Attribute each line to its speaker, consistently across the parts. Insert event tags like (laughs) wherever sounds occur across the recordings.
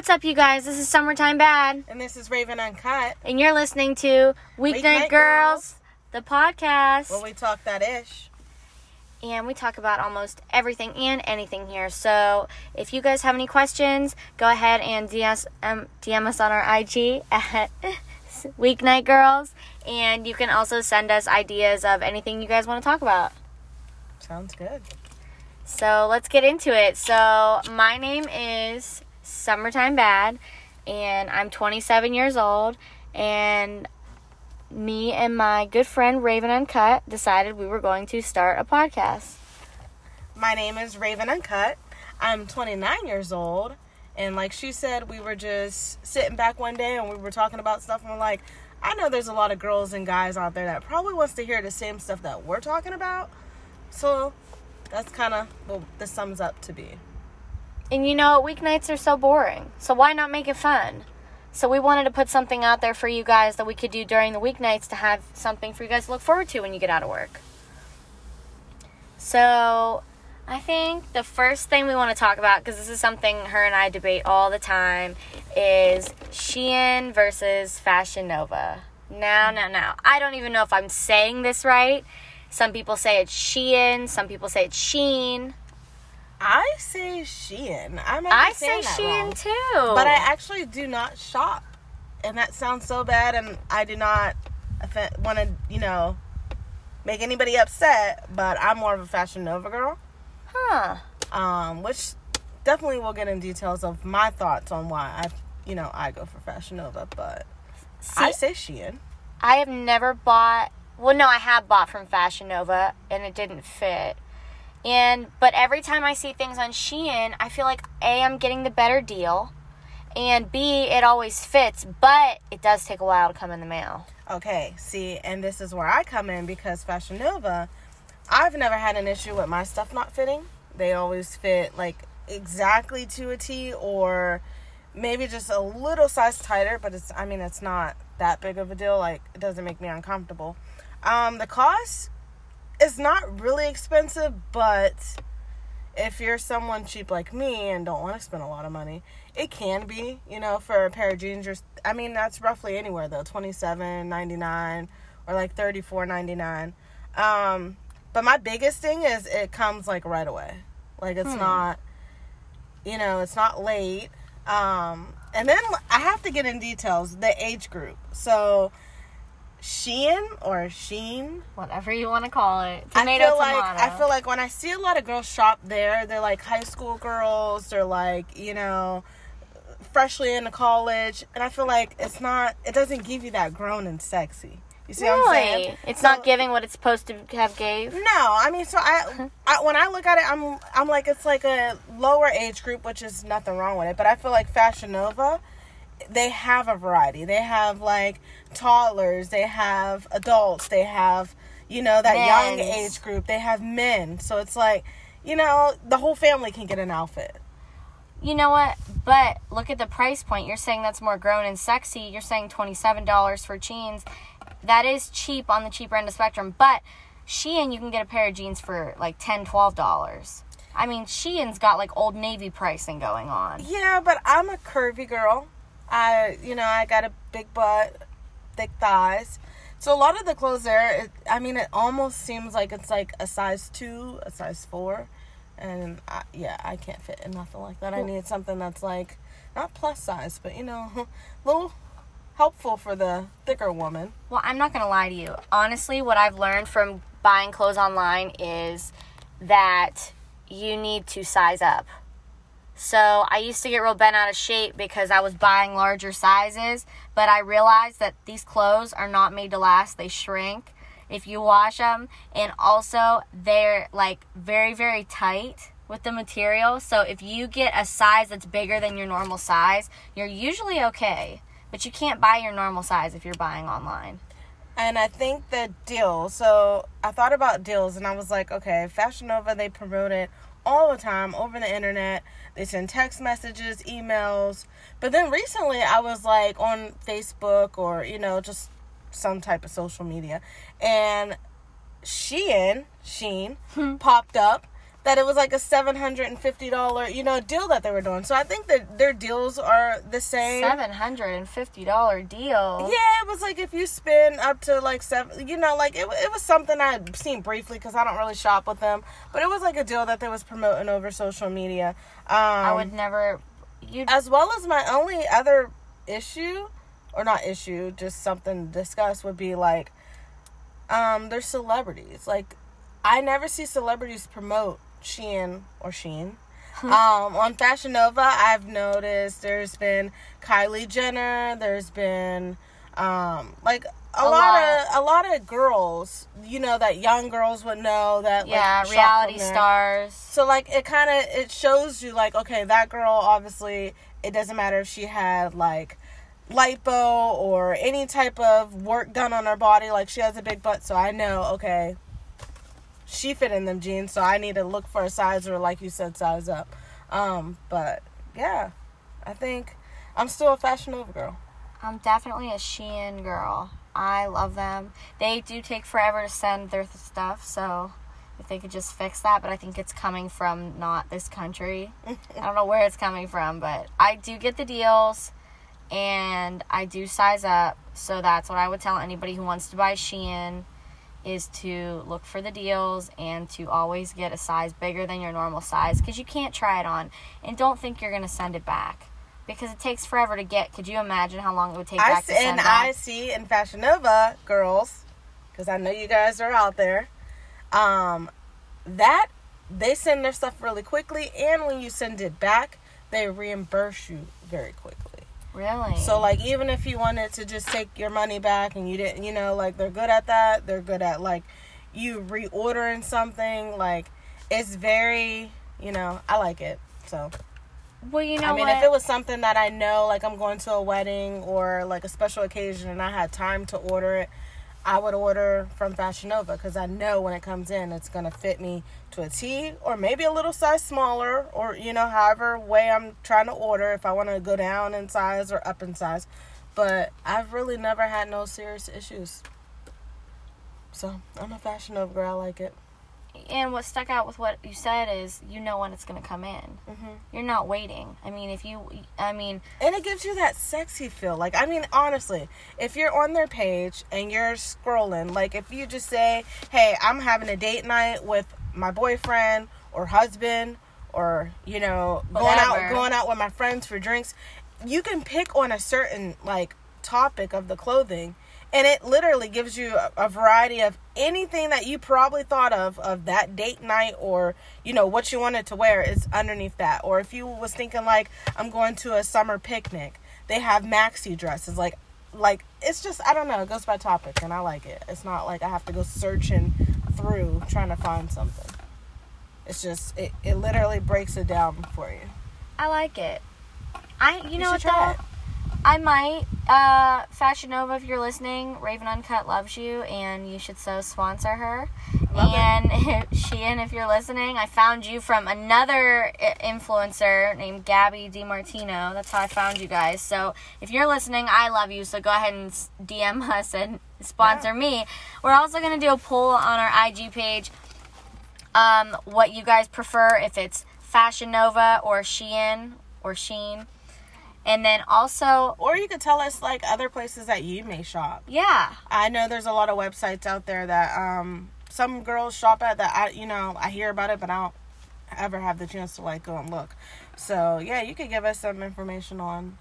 Speaker 1: What's up, you guys? This is Summertime Bad,
Speaker 2: And this is Raven Uncut,
Speaker 1: and you're listening to Weeknight,
Speaker 2: Weeknight
Speaker 1: Girls, the podcast.
Speaker 2: where we talk that ish.
Speaker 1: and we talk about almost everything and anything here. So if you guys have any questions, go ahead and DM us, um, DM us on our IG (laughs) at Weeknight Girls, and you can also send us ideas of anything you guys want to talk about.
Speaker 2: Sounds good.
Speaker 1: So let's get into it. So my name is Summertime Bad, and I'm 27 years old, and me and my good friend Raven Uncut decided we were going to start a podcast.
Speaker 2: My name is Raven Uncut. I'm 29 years old. And like she said, we were just sitting back one day and we were talking about stuff. And we're like, I know there's a lot of girls and guys out there that probably wants to hear the same stuff that we're talking about. So that's kind of what this sums up to be.
Speaker 1: And you know, weeknights are so boring. So why not make it fun? So we wanted to put something out there for you guys that we could do during the weeknights to have something for you guys to look forward to when you get out of work. So I think the first thing we want to talk about, because this is something her and I debate all the time, is Shein versus Fashion Nova. Now, now, now. I don't even know if I'm saying this right. Some people say it's Shein, some people say it's Sheen.
Speaker 2: I say Shein. I'm
Speaker 1: I say Shein too.
Speaker 2: But I actually do not shop. And that sounds so bad, and I do not want to, you know, make anybody upset, but I'm more of a Fashion Nova girl.
Speaker 1: Huh.
Speaker 2: Um, which definitely we'll get in details of my thoughts on why I, you know, I go for Fashion Nova, but
Speaker 1: See,
Speaker 2: I say Shein.
Speaker 1: I have never bought. Well, no, I have bought from Fashion Nova, and it didn't fit. And but every time I see things on Shein, I feel like a I'm getting the better deal, and b it always fits, but it does take a while to come in the mail.
Speaker 2: Okay, see, and this is where I come in because Fashion Nova, I've never had an issue with my stuff not fitting. They always fit like exactly to a T or maybe just a little size tighter, but it's I mean it's not that big of a deal. Like it doesn't make me uncomfortable. Um, the cost is not really expensive, but if you're someone cheap like me and don't want to spend a lot of money, it can be, you know, for a pair of jeans. Or, I mean, that's roughly anywhere though, twenty seven ninety nine or like thirty four ninety nine. Um, but my biggest thing is it comes like right away. Like it's
Speaker 1: Hmm.
Speaker 2: not, you know, it's not late. Um, and then I have to get in details the age group. So Shein or Sheen,
Speaker 1: Whatever you want to call it,
Speaker 2: I feel
Speaker 1: tomato.
Speaker 2: like I feel like when I see a lot of girls shop there, they're like high school girls. They're like you know, freshly into college, and I feel like it's not. It doesn't give you that grown and sexy. You see what I'm saying?
Speaker 1: it's
Speaker 2: So-
Speaker 1: not giving what it's supposed to have gave.
Speaker 2: No, I mean, so I, uh-huh. I when I look at it, I'm I'm like it's like a lower age group, which is nothing wrong with it. But I feel like Fashion Nova, they have a variety. They have like toddlers, they have adults, they have you know that young age group. They have men, so it's like you know the whole family can get an outfit.
Speaker 1: You know what? But look at the price point. You're saying that's more grown and sexy. You're saying $27 for jeans. That is cheap on the cheaper end of spectrum. But Shein, you can get a pair of jeans for like $10, $12. I mean, Shein's got like Old Navy pricing going on.
Speaker 2: Yeah, but I'm a curvy girl. I, you know, I got a big butt, thick thighs. So a lot of the clothes there, it, I mean, it almost seems like it's like a size two, a size four, and I, yeah, I can't fit in nothing like that. I need something that's like not plus size, but you know, (laughs) a little helpful for the thicker woman.
Speaker 1: Well, I'm not to lie to you. Honestly, what I've learned from buying clothes online is that you need to size up. So I used to get real bent out of shape because I was buying larger sizes, but I realized that these clothes are not made to last. They shrink if you wash them, and also they're like very, very tight with the material. So if you get a size that's bigger than your normal size, you're usually okay. But you can't buy your normal size if you're buying online.
Speaker 2: And I think the deal. So I thought about deals, and I was like, okay, Fashion Nova they promote it all the time over the internet. They send text messages, emails. But then recently, I was like on Facebook or you know just some type of social media, and Shein, Sheen, hmm. popped up that it was like a seven hundred and fifty dollar, you know, deal that they were doing. So I think that their deals are the same.
Speaker 1: Seven hundred and fifty dollar deal.
Speaker 2: Yeah, it was like if you spend up to like seven, you know, like it, it was something I had seen briefly because I don't really shop with them, but it was like a deal that they was promoting over social media. Um,
Speaker 1: I would never. You
Speaker 2: as well as my only other issue, or not issue, just something to discuss would be like, um, there's celebrities. Like, I never see celebrities promote Shein or Sheen. (laughs) um, on Fashion Nova, I've noticed there's been Kylie Jenner. There's been um, like a,
Speaker 1: A
Speaker 2: lot,
Speaker 1: lot.
Speaker 2: of a lot of girls. You know that young girls would know that.
Speaker 1: yeah,
Speaker 2: shop
Speaker 1: reality stars.
Speaker 2: So like it kind of it shows you like okay that girl obviously it doesn't matter if she had like lipo or any type of work done on her body like she has a big butt so I know okay she fit in them jeans so I need to look for a size or like you said size up um but yeah I think I'm still a Fashion Nova girl
Speaker 1: I'm definitely a Shein girl. I love them. They do take forever to send their th- stuff, so if they could just fix that, but I think it's coming from not this country. (laughs) I don't know where it's coming from, but I do get the deals and I do size up. So that's what I would tell anybody who wants to buy Shein is to look for the deals and to always get a size bigger than your normal size because you can't try it on and don't think you're going to send it back because it takes forever to get. Could you imagine how long it would take
Speaker 2: I
Speaker 1: back
Speaker 2: see,
Speaker 1: to send it?
Speaker 2: and I see in Fashion Nova girls, because I know you guys are out there. Um, that they send their stuff really quickly, and when you send it back, they reimburse you very quickly.
Speaker 1: Really?
Speaker 2: So like even if you wanted to just take your money back and you didn't, you know, like they're good at that. They're good at like you reordering something. Like it's very, you know, I like it. So
Speaker 1: well, you know
Speaker 2: I mean,
Speaker 1: what?
Speaker 2: if it was something that I know, like I'm going to a wedding or like a special occasion, and I had time to order it, I would order from Fashion Nova because I know when it comes in, it's gonna fit me to a T or maybe a little size smaller, or you know, however way I'm trying to order. If I want to go down in size or up in size, but I've really never had no serious issues. So I'm a Fashion Nova girl. I like it.
Speaker 1: And what stuck out with what you said is you know when it's going to come in.
Speaker 2: hmm
Speaker 1: You're not waiting. I mean, if you, I mean,
Speaker 2: And it gives you that sexy feel. Like, I mean, honestly, if you're on their page and you're scrolling, like, if you just say, hey, I'm having a date night with my boyfriend or husband or, you know, going out, going out with my friends for drinks, you can pick on a certain, like, topic of the clothing. And it literally gives you a, a variety of anything that you probably thought of of that date night or you know what you wanted to wear is underneath that. Or if you was thinking like I'm going to a summer picnic, they have maxi dresses like like it's just I don't know, it goes by topic and I like it. It's not like I have to go searching through trying to find something. It's just it, it literally breaks it down for you.
Speaker 1: I like it. I, you, know what though? I might. Uh, Fashion Nova, if you're listening, Raven Uncut loves you, and you should so sponsor her.
Speaker 2: Love
Speaker 1: and (laughs) Shein, if you're listening, I found you from another influencer named Gabi DeMartino. That's how I found you guys. So if you're listening, I love you. So go ahead and DM (laughs) us and sponsor me. We're also gonna do a poll on our IG page. Um, what you guys prefer, if it's Fashion Nova or Shein or Sheen. And then also,
Speaker 2: Or you could tell us like other places that you may shop.
Speaker 1: yeah,
Speaker 2: I know there's a lot of websites out there that um some girls shop at that I you know I hear about it but I don't ever have the chance to like go and look. So yeah, you could give us some information on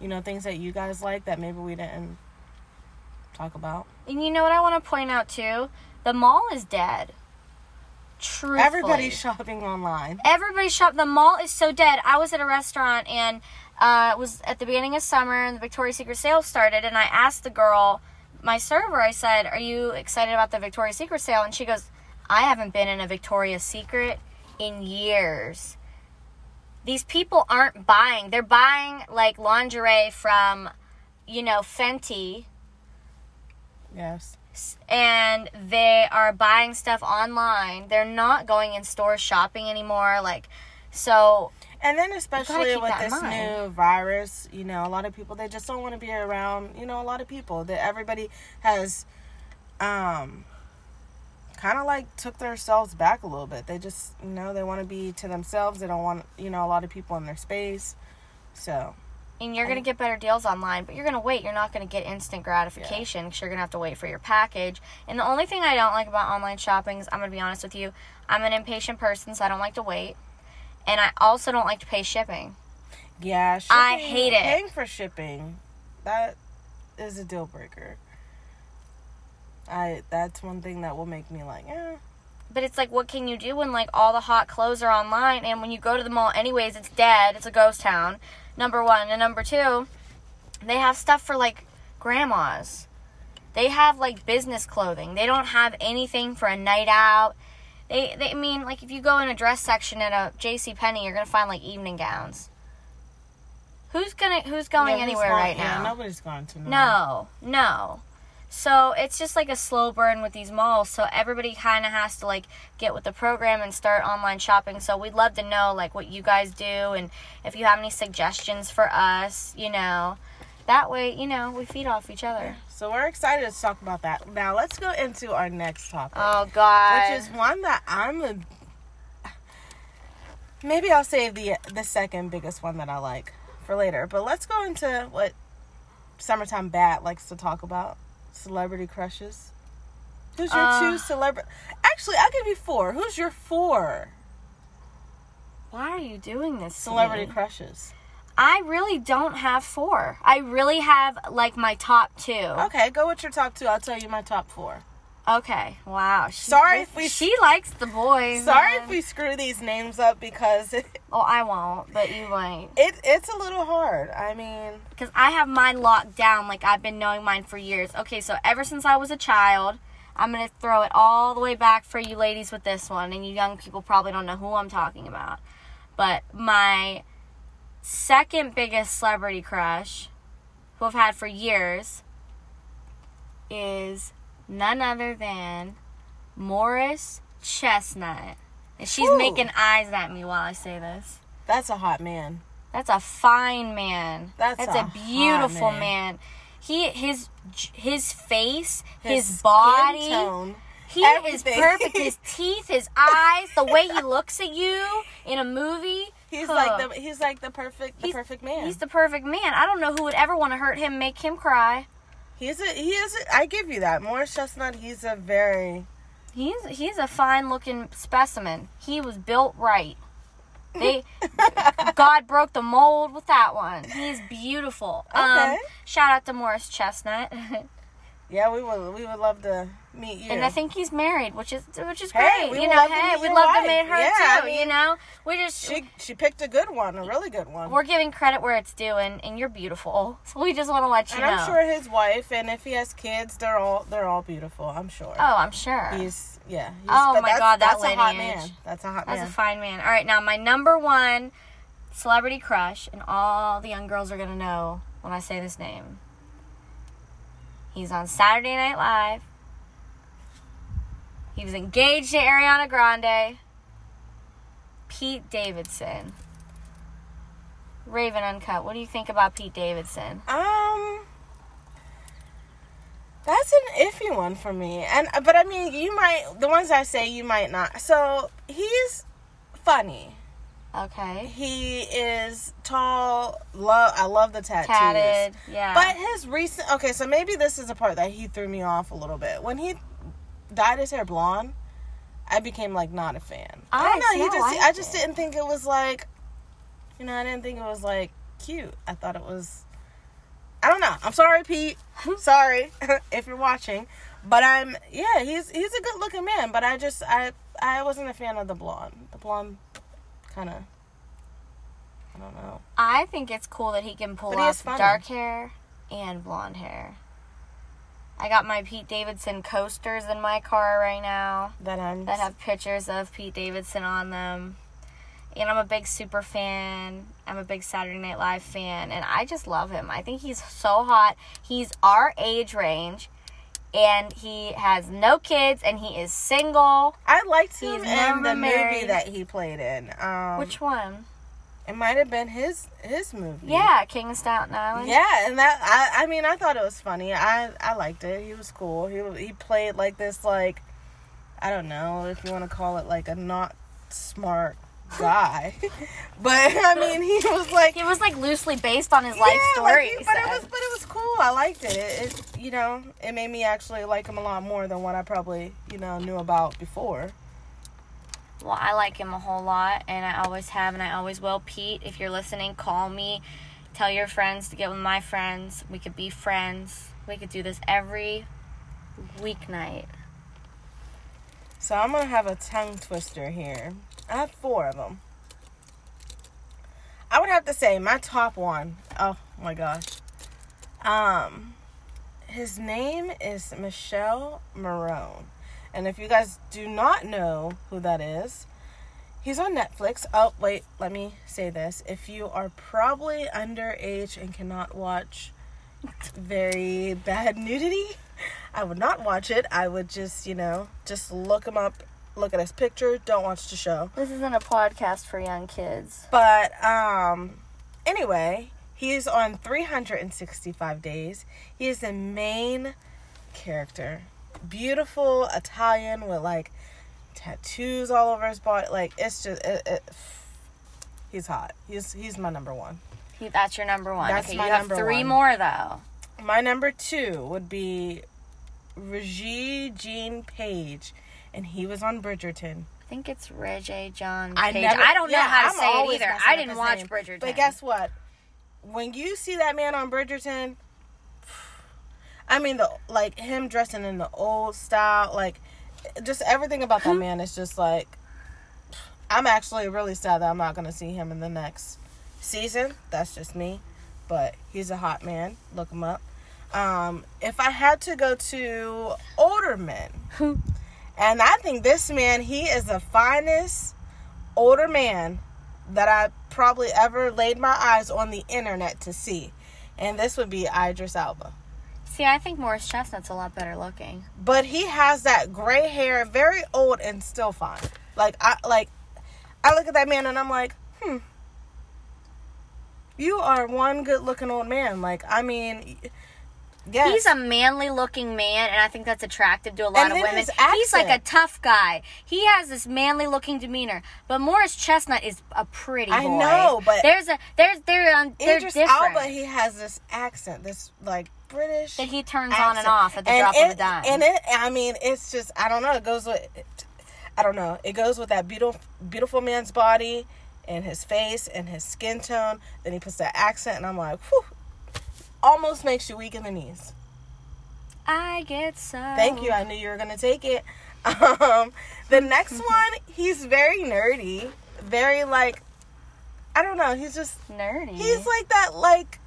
Speaker 2: you know things that you guys like that maybe we didn't talk about.
Speaker 1: and you know what I want to point out too? The mall is dead. Truthfully.
Speaker 2: Everybody's (laughs) shopping online.
Speaker 1: everybody shop the mall is so dead i was at a restaurant and uh, it was at the beginning of summer and the victoria's secret sale started and i asked the girl my server i said are you excited about the victoria's secret sale and she goes i haven't been in a victoria's secret in years these people aren't buying they're buying like lingerie from you know fenty
Speaker 2: Yes.
Speaker 1: and they are buying stuff online. They're not going in stores shopping anymore. Like, so
Speaker 2: And then especially with this new virus, you know, a lot of people they just don't want to be around, you know, a lot of people. That everybody has um kind of like took themselves back a little bit. They just, you know, they want to be to themselves. They don't want, you know, a lot of people in their space. So,
Speaker 1: and you're going to get better deals online, but you're going to wait. You're not going to get instant gratification because you're going to have to wait for your package. And the only thing I don't like about online shopping is, I'm going to be honest with you, I'm an impatient person, so I don't like to wait. And I also don't like to pay shipping.
Speaker 2: yeah,
Speaker 1: I hate it.
Speaker 2: Paying for shipping, that is a deal breaker. I that's one thing that will make me like, eh.
Speaker 1: But it's like, what can you do when like all the hot clothes are online, and when you go to the mall, anyways, it's dead. It's a ghost town. Number one, and number two, they have stuff for like grandmas. They have like business clothing. They don't have anything for a night out. They, they I mean, like if you go in a dress section at a J.C. Penney, you're gonna find like evening gowns. Who's gonna Who's going anywhere right
Speaker 2: yeah,
Speaker 1: now?
Speaker 2: nobody's going to.
Speaker 1: No, no. So it's just like a slow burn with these malls. So everybody kind of has to like get with the program and start online shopping. So we'd love to know like what you guys do and if you have any suggestions for us, you know. That way, you know, we feed off each other.
Speaker 2: So we're excited to talk about that. Now let's go into our next topic.
Speaker 1: Oh God.
Speaker 2: which is one that I'm a. Maybe I'll save the the second biggest one that I like for later. But let's go into what summertime bad likes to talk about: celebrity crushes. Who's your
Speaker 1: Uh.
Speaker 2: two celebrity? Actually, I'll give you four. Who's your four
Speaker 1: Why are you doing this?
Speaker 2: celebrity crushes?
Speaker 1: I really don't have four. I really have like my top two.
Speaker 2: Okay, go with your top two. I'll tell you my top four.
Speaker 1: Okay. Wow. She,
Speaker 2: Sorry if we-
Speaker 1: She likes the boys.
Speaker 2: Sorry
Speaker 1: man.
Speaker 2: if we screw these names up because it, (laughs)
Speaker 1: Oh, I won't, but you might.
Speaker 2: it it's a little hard. I mean,
Speaker 1: Because I have mine locked down like I've been knowing mine for years. Okay, so ever since I was a child, I'm going to throw it all the way back for you ladies with this one. And you young people probably don't know who I'm talking about. But my second biggest celebrity crush, who I've had for years, is none other than Morris Chestnut. And she's
Speaker 2: Ooh.
Speaker 1: making eyes at me while I say this.
Speaker 2: that's a hot man.
Speaker 1: That's a fine man.
Speaker 2: That's
Speaker 1: That's,
Speaker 2: a
Speaker 1: a, beautiful
Speaker 2: man.
Speaker 1: man. He his his face,
Speaker 2: His,
Speaker 1: his, body,
Speaker 2: tone.
Speaker 1: he
Speaker 2: everything.
Speaker 1: is perfect. His (laughs) teeth, his eyes, the way he looks at you in a movie.
Speaker 2: He's
Speaker 1: huh.
Speaker 2: like the he's like the perfect the
Speaker 1: He's-
Speaker 2: perfect man.
Speaker 1: He's the perfect man. I don't know who would ever want to hurt him, make him cry.
Speaker 2: He's a he is a, I give you that. Morris Chestnut, he's a very
Speaker 1: He's he's a fine looking specimen. He was built right. They (laughs) God broke the mold with that one. He's beautiful.
Speaker 2: Okay.
Speaker 1: Um, shout out to Morris Chestnut. (laughs)
Speaker 2: Yeah, we would we would love to meet you.
Speaker 1: And I think he's married, which is which is great.
Speaker 2: we
Speaker 1: you know,
Speaker 2: love
Speaker 1: hey, we'd love
Speaker 2: wife.
Speaker 1: to meet her
Speaker 2: Yeah,
Speaker 1: too.
Speaker 2: I mean,
Speaker 1: you know, we just
Speaker 2: she she picked a good one, a really good one.
Speaker 1: we're giving credit where it's due, and, and you're beautiful. (laughs) So we just want to let you
Speaker 2: and
Speaker 1: know.
Speaker 2: I'm sure his wife and if he has kids, they're all they're all beautiful. I'm sure.
Speaker 1: Oh, I'm sure.
Speaker 2: He's yeah. He's,
Speaker 1: Oh my
Speaker 2: that's,
Speaker 1: God, that
Speaker 2: that's a hot man. That's a hot
Speaker 1: That's
Speaker 2: man.
Speaker 1: a fine man. All right, now my number one celebrity crush, and all the young girls are gonna know when I say this name. He's on Saturday Night Live. He was engaged to Ariana Grande. Pete Davidson. Raven Uncut. What do you think about Pete Davidson?
Speaker 2: Um, that's an iffy one for me. And but I mean, you might the ones I say you might not. So he's funny.
Speaker 1: Okay.
Speaker 2: He is tall. Love. I love the tattoos.
Speaker 1: Tatted. Yeah.
Speaker 2: But his recent. Okay, so maybe this is a part that he threw me off a little bit when he dyed his hair blonde. I became like not a fan. I,
Speaker 1: I
Speaker 2: don't know. He
Speaker 1: I
Speaker 2: just. I just
Speaker 1: it.
Speaker 2: didn't think it was like. You know, I didn't think it was like cute. I thought it was. I don't know. I'm sorry, Pete. (laughs) sorry (laughs) if you're watching, but I'm. Yeah, he's he's a good looking man. But I just I I wasn't a fan of the blonde. The blonde, kind of. I don't know.
Speaker 1: I think it's cool that he can pull
Speaker 2: he
Speaker 1: off dark hair and blonde hair. I got my Pete Davidson coasters in my car right now
Speaker 2: That
Speaker 1: that have pictures of Pete Davidson on them. And I'm a big super fan. I'm a big Saturday Night Live fan. And I just love him. I think he's so hot. He's our age range. And he has no kids and he is single.
Speaker 2: I liked him in the movie that he played in. Um,
Speaker 1: Which one?
Speaker 2: it might have been his his movie.
Speaker 1: Yeah, King of Staten Island.
Speaker 2: Yeah, and that I I mean I thought it was funny. I I liked it. He was cool. He he played like this like I don't know if you want to call it like a not smart guy, (laughs) but I mean he was like
Speaker 1: He was like loosely based on his life
Speaker 2: yeah, like,
Speaker 1: story.
Speaker 2: he but it was but it was cool. I liked it. it. It you know it made me actually like him a lot more than what I probably you know knew about before.
Speaker 1: Well, I like him a whole lot, and I always have, and I always will. Pete, if you're listening, call me. Tell your friends to get with my friends. We could be friends. We could do this every weeknight.
Speaker 2: So I'm gonna have a tongue twister here. I have four of them. I would have to say my top one. Oh my gosh. Um, his name is Michele Morrone, and if you guys do not know who that is, he's on Netflix. Oh wait, let me say this: if you are probably underage and cannot watch very bad (laughs) nudity, I would not watch it. I would just, you know, just look him up, look at his picture. Don't watch the show.
Speaker 1: This isn't a podcast for young kids.
Speaker 2: But um anyway, he's on 365 days. He is the main character. Beautiful Italian with like tattoos all over his body. Like it's just it, it, he's hot. He's he's my number 1.
Speaker 1: He, that's your number one.
Speaker 2: That's
Speaker 1: okay,
Speaker 2: my
Speaker 1: you have three
Speaker 2: one.
Speaker 1: more though.
Speaker 2: My number 2 would be Regé-Jean Page and he was on Bridgerton.
Speaker 1: I think it's Reggie John
Speaker 2: I
Speaker 1: Page.
Speaker 2: never-
Speaker 1: I don't know how to
Speaker 2: I'm
Speaker 1: say it either. I didn't watch
Speaker 2: name.
Speaker 1: Bridgerton.
Speaker 2: But guess what? When you see that man on Bridgerton, I mean the like him dressing in the old style, like just everything about that man is just like I'm actually really sad that I'm not gonna see him in the next season. That's just me. But he's a hot man. Look him up. Um, if I had to go to older men, and I think this man, he is the finest older man that I probably ever laid my eyes on the internet to see. And this would be Idris Elba.
Speaker 1: See, I think Morris Chestnut's a lot better looking.
Speaker 2: But he has that gray hair, very old and still fine. Like I like I look at that man and I'm like, hmm. You are one good looking old man. Like, I mean yes.
Speaker 1: He's a manly looking man, and I think that's attractive to a lot
Speaker 2: And
Speaker 1: of women. He's like a tough guy. He has this manly looking demeanor. But Morris Chestnut is a pretty boy.
Speaker 2: I know, but-
Speaker 1: there's a there's they're um, they're
Speaker 2: Idris
Speaker 1: different.
Speaker 2: Elba, he has this accent, this like British
Speaker 1: that he turns on and off at the
Speaker 2: And
Speaker 1: drop
Speaker 2: it,
Speaker 1: of a dime.
Speaker 2: And it, I mean, it's just I don't know. It goes with, I don't know. It goes with that beautiful, beautiful man's body and his face and his skin tone. Then he puts that accent, and I'm like, whew, almost makes you weak in the knees.
Speaker 1: I get so.
Speaker 2: Thank you. I knew you were gonna take it. (laughs) Um, the next (laughs) one, he's very nerdy, very like, I don't know. He's just
Speaker 1: nerdy.
Speaker 2: He's like that like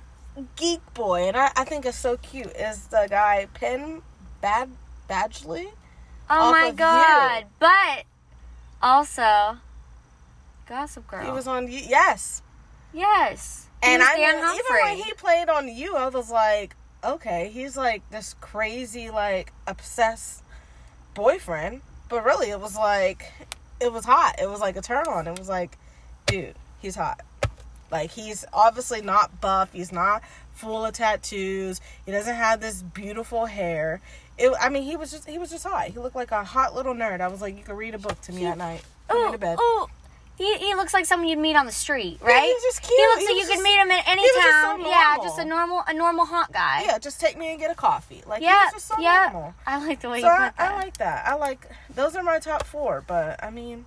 Speaker 2: geek boy, and I, I think it's so cute. Is the guy Penn Bad Badgley?
Speaker 1: oh my god!
Speaker 2: You.
Speaker 1: But also, Gossip Girl.
Speaker 2: He was on. Yes,
Speaker 1: yes. He
Speaker 2: and I
Speaker 1: Dan
Speaker 2: mean, even when he played on you, I was like, okay, he's like this crazy like obsessed boyfriend, but really it was like it was hot. It was like a turn on. It was like, dude, he's hot. Like he's obviously not buff. He's not full of tattoos. He doesn't have this beautiful hair. It, I mean, he was just he was just hot. He looked like a hot little nerd. I was like, you could read a book to me at night. Me to bed.
Speaker 1: ooh. He, he looks like someone you'd meet on the street, right?
Speaker 2: he's just cute.
Speaker 1: He looks
Speaker 2: He
Speaker 1: like you could meet him in any
Speaker 2: just so
Speaker 1: yeah, just a normal a normal hot guy.
Speaker 2: Yeah, just take me and get a coffee. Like
Speaker 1: yeah,
Speaker 2: just so
Speaker 1: yeah.
Speaker 2: normal.
Speaker 1: I like the way
Speaker 2: So
Speaker 1: you
Speaker 2: I,
Speaker 1: that.
Speaker 2: I like that. I like those are my top four. But I mean,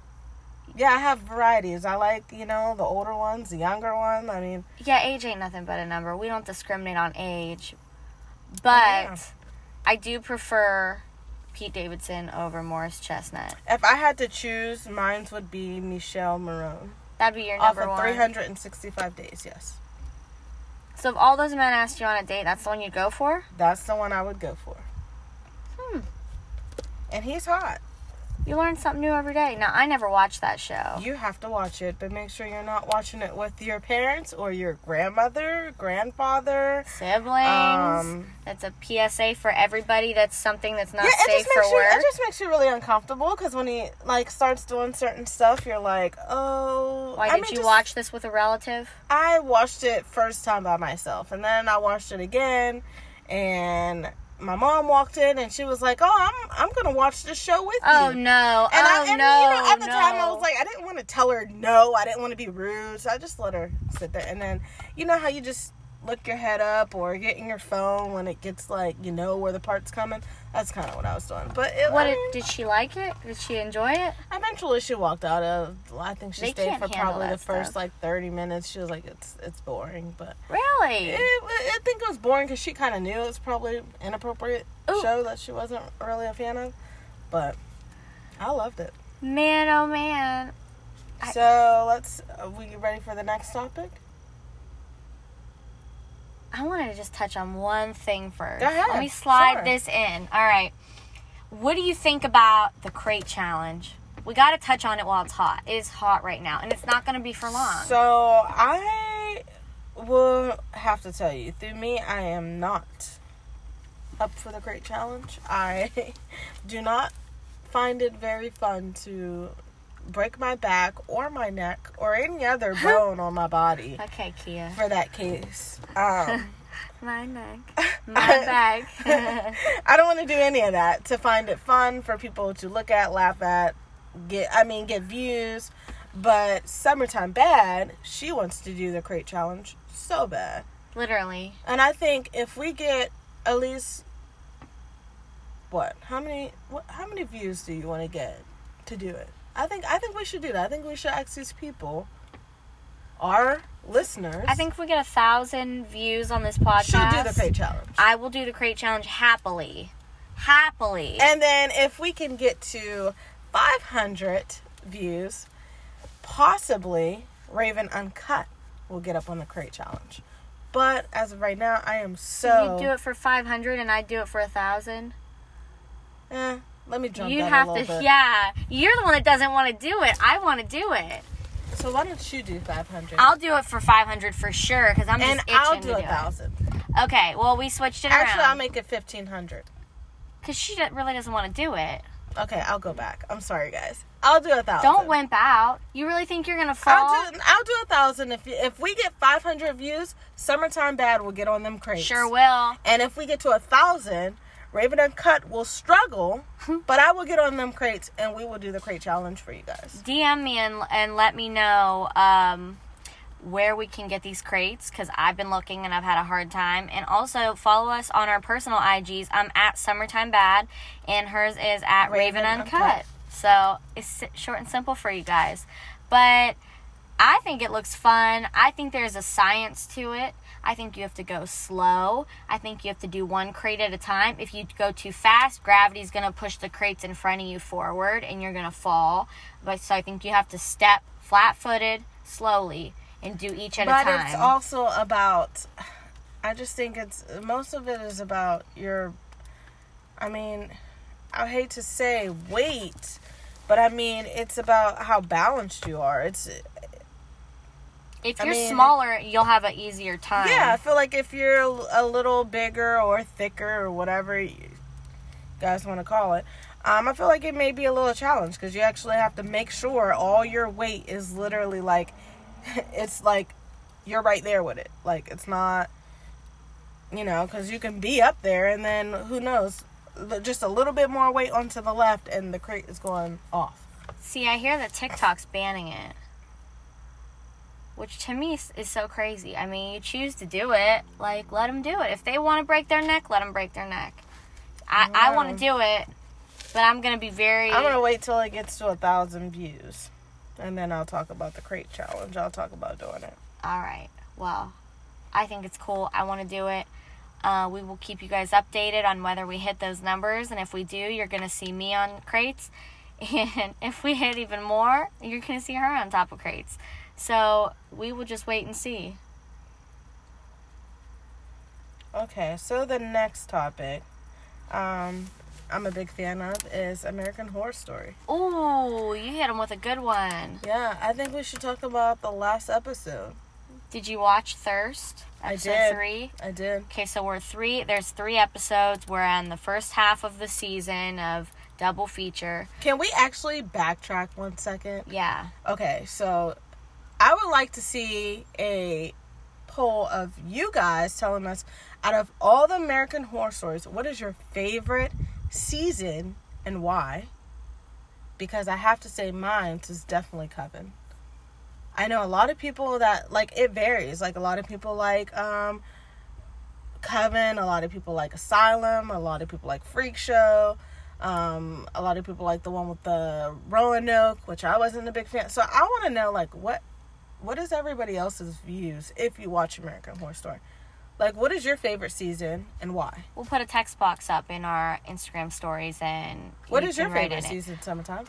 Speaker 2: yeah, I have varieties. I like you know the older ones, the younger ones. I mean,
Speaker 1: yeah, age ain't nothing but a number. We don't discriminate on age, oh, but
Speaker 2: yeah.
Speaker 1: I do prefer Pete Davidson over Morris Chestnut.
Speaker 2: if I had to choose, mine would be Michele Morrone
Speaker 1: That'd be your
Speaker 2: off
Speaker 1: number
Speaker 2: of
Speaker 1: one.
Speaker 2: 365 days. Yes,
Speaker 1: So if all those men asked you on a date, that's the one you'd go for?
Speaker 2: that's the one I would go for.
Speaker 1: Hmm.
Speaker 2: And he's hot.
Speaker 1: You learn something new every day. Now I never watched that show.
Speaker 2: You have to watch it, but make sure you're not watching it with your parents or your grandmother, grandfather.
Speaker 1: Siblings.
Speaker 2: Um,
Speaker 1: that's a PSA for everybody. That's something that's not
Speaker 2: yeah,
Speaker 1: safe for
Speaker 2: you
Speaker 1: work.
Speaker 2: it just makes you really uncomfortable because when he like starts doing certain stuff, you're like, oh.
Speaker 1: Why
Speaker 2: I
Speaker 1: did
Speaker 2: mean,
Speaker 1: you
Speaker 2: just-
Speaker 1: watch this with a relative?
Speaker 2: I watched it first time by myself, and then I watched it again, and my mom walked in and she was like, "Oh, I'm I'm gonna watch this show with
Speaker 1: Oh
Speaker 2: you."
Speaker 1: Oh no!
Speaker 2: And,
Speaker 1: oh
Speaker 2: I, and
Speaker 1: no!
Speaker 2: you know, at the
Speaker 1: no.
Speaker 2: time, I was like, I didn't want to tell her no. I didn't want to be rude, so I just let her sit there. And then, you know how you just look your head up or get in your phone when it gets like you know where the part's coming. That's kind of what I was doing. But it,
Speaker 1: what
Speaker 2: I
Speaker 1: did,
Speaker 2: mean,
Speaker 1: did she like it? Did she enjoy it?
Speaker 2: eventually she walked out of. I think she
Speaker 1: They
Speaker 2: stayed for probably the first
Speaker 1: stuff.
Speaker 2: like thirty minutes. She was like, it's it's boring, but
Speaker 1: Really?
Speaker 2: it, I think it was boring because she kind of knew it was probably inappropriate
Speaker 1: Ooh.
Speaker 2: show that she wasn't really a fan of. But I loved it.
Speaker 1: Man, oh man.
Speaker 2: So let's. Are we get ready for the next topic?
Speaker 1: I wanted to just touch on one thing first. Let me slide
Speaker 2: sure.
Speaker 1: this in. All right. What do you think about the crate challenge? We got to touch on it while it's hot. It is hot right now, and it's not going to be for long.
Speaker 2: So I will have to tell you, through me, I am not up for the crate Challenge. I (laughs) do not find it very fun to break my back or my neck or any other (laughs) bone on my body
Speaker 1: okay, Kia.
Speaker 2: for that case. Um, (laughs)
Speaker 1: My neck. (laughs) My back.
Speaker 2: I don't want to do any of that to find it fun for people to look at, laugh at, get I mean get views. But summertime bad, she wants to do the crate challenge so bad.
Speaker 1: Literally.
Speaker 2: And I think if we get at least what? How many what how many views do you want to get to do it? I think I think we should do that. I think we should ask these people our listeners
Speaker 1: I think if we get a thousand views on this podcast,
Speaker 2: should do the crate challenge.
Speaker 1: I will do the crate challenge happily. Happily.
Speaker 2: And then if we can get to 500 views, possibly Raven Uncut will get up on the crate challenge. But as of right now, I am so.
Speaker 1: you do it for 500 and I do it for a thousand.
Speaker 2: Eh, let me jump
Speaker 1: You
Speaker 2: that
Speaker 1: have
Speaker 2: a little
Speaker 1: to,
Speaker 2: bit.
Speaker 1: yeah. You're the one that doesn't want to do it. I want to do it.
Speaker 2: So why don't you do 500?
Speaker 1: I'll do it for 500 for sure because I'm just
Speaker 2: and
Speaker 1: itching
Speaker 2: I'll
Speaker 1: to
Speaker 2: do
Speaker 1: do
Speaker 2: a
Speaker 1: it.
Speaker 2: thousand.
Speaker 1: Okay, well we switched it
Speaker 2: Actually, I'll make it 1500.
Speaker 1: because she really doesn't want to do it.
Speaker 2: Okay, I'll go back. I'm sorry, guys. I'll do a thousand.
Speaker 1: Don't wimp out. You really think you're gonna fall?
Speaker 2: I'll do. I'll do a thousand if if we get 500 views. Summertime bad will get on them crates.
Speaker 1: Sure will.
Speaker 2: And if we get to a thousand, Raven Uncut will struggle, (laughs) but I will get on them crates and we will do the crate challenge for you guys.
Speaker 1: DM me and and let me know um, where we can get these crates because I've been looking and I've had a hard time. And also follow us on our personal IGs. I'm at Summertime Bad, and hers is at Raven,
Speaker 2: Raven
Speaker 1: Uncut.
Speaker 2: Uncut.
Speaker 1: So it's short and simple for you guys. But I think it looks fun. I think there's a science to it. I think you have to go slow. I think you have to do one crate at a time. If you go too fast, gravity's going to push the crates in front of you forward and you're going to fall. But so I think you have to step flat-footed, slowly and do each at
Speaker 2: but
Speaker 1: a time.
Speaker 2: But it's also about. I just think it's most of it is about your. I mean, I hate to say weight, but I mean it's about how balanced you are. It's
Speaker 1: if
Speaker 2: I
Speaker 1: you're
Speaker 2: mean-
Speaker 1: smaller, you'll have an easier time.
Speaker 2: Yeah, I feel like if you're a little bigger or thicker or whatever you guys want to call it, um, I feel like it may be a little challenge because you actually have to make sure all your weight is literally like, (laughs) it's like you're right there with it. Like it's not, you know, because you can be up there and then who knows, just a little bit more weight onto the left and the crate is going off.
Speaker 1: See, I hear that TikTok's banning it. Which to me is, so crazy. I mean, you choose to do it, like let them do it. If they want to break their neck, let them break their neck. I, I want to do it, but I'm gonna be very.
Speaker 2: I'm gonna wait till it gets to a thousand views, and then I'll talk about the crate challenge. I'll talk about doing it.
Speaker 1: All right. Well, I think it's cool. I want to do it. Uh, we will keep you guys updated on whether we hit those numbers, and if we do, you're gonna see me on crates, (laughs) and if we hit even more, you're gonna see her on top of crates. So we will just wait and see.
Speaker 2: Okay, so the next topic, um, I'm a big fan of is American Horror Story.
Speaker 1: Ooh, you hit him with a good one.
Speaker 2: Yeah, I think we should talk about the last episode.
Speaker 1: Did you watch Thirst?
Speaker 2: I did.
Speaker 1: three.
Speaker 2: I did.
Speaker 1: Okay, so we're three. There's three episodes. We're on the first half of the season of double feature.
Speaker 2: Can we actually backtrack one second?
Speaker 1: Yeah.
Speaker 2: Okay, so I would like to see a poll of you guys telling us out of all the American Horror Stories, what is your favorite season and why? Because I have to say mine is definitely Coven. I know a lot of people that like it varies. Like a lot of people like um Coven, a lot of people like Asylum, a lot of people like Freak Show. Um, a lot of people like the one with the Roanoke, which I wasn't a big fan. So I want to know like what what is everybody else's views if you watch American Horror Story? Like, what is your favorite season and why?
Speaker 1: We'll put a text box up in our Instagram stories and.
Speaker 2: What
Speaker 1: you
Speaker 2: is your favorite season? Summertime.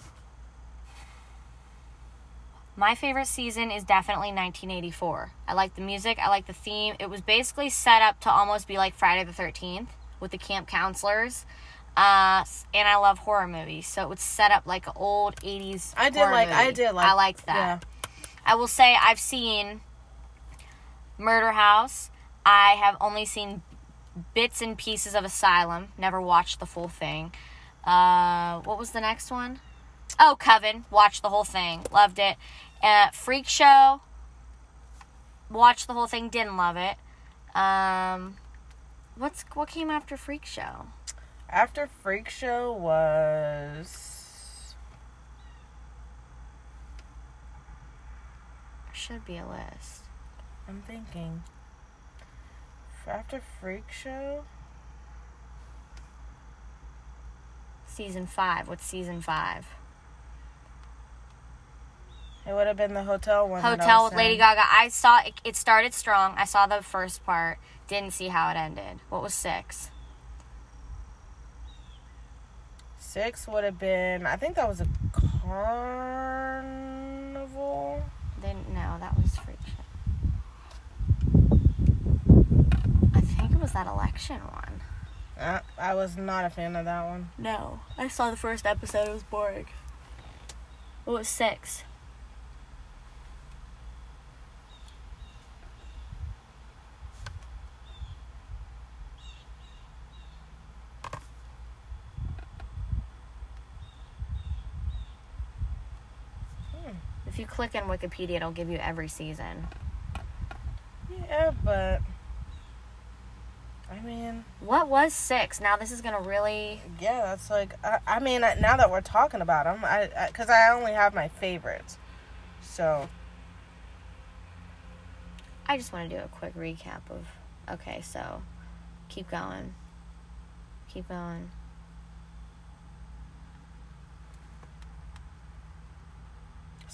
Speaker 1: My favorite season is definitely 1984. I like the music, I like the theme. It was basically set up to almost be like Friday the 13th with the camp counselors. Uh, and I love horror movies, so it was set up like an old 80s.
Speaker 2: I did
Speaker 1: horror
Speaker 2: like. I did like.
Speaker 1: I liked that. I will say I've seen Murder House. I have only seen bits and pieces of Asylum. Never watched the full thing. Uh, what was the next one? Oh, Coven. Watched the whole thing. Loved it. Uh, Freak Show. Watched the whole thing. Didn't love it. Um, what's what came after Freak Show?
Speaker 2: After Freak Show was.
Speaker 1: There should be a list.
Speaker 2: I'm thinking. After Freak Show.
Speaker 1: Season five. What's season five?
Speaker 2: It would have been the hotel one.
Speaker 1: Hotel with Lady. Gaga. I saw it, it started strong. I saw the first part. Didn't see how it ended. What was six?
Speaker 2: Six would have been. I think that was a carnival.
Speaker 1: Didn't know that was Freak Show. I think it was that election one.
Speaker 2: Uh, I was not a fan of that one.
Speaker 1: No, I saw the first episode. It was boring. What was six?
Speaker 2: Hmm.
Speaker 1: If you click in Wikipedia, it'll give you every season.
Speaker 2: Yeah, but. I mean,
Speaker 1: What was six? Now this is gonna really.
Speaker 2: yeah, that's like. I, I mean, now that we're talking about them, I because I, only have my favorites, so
Speaker 1: I just want to do a quick recap of. Okay, so keep going. Keep going.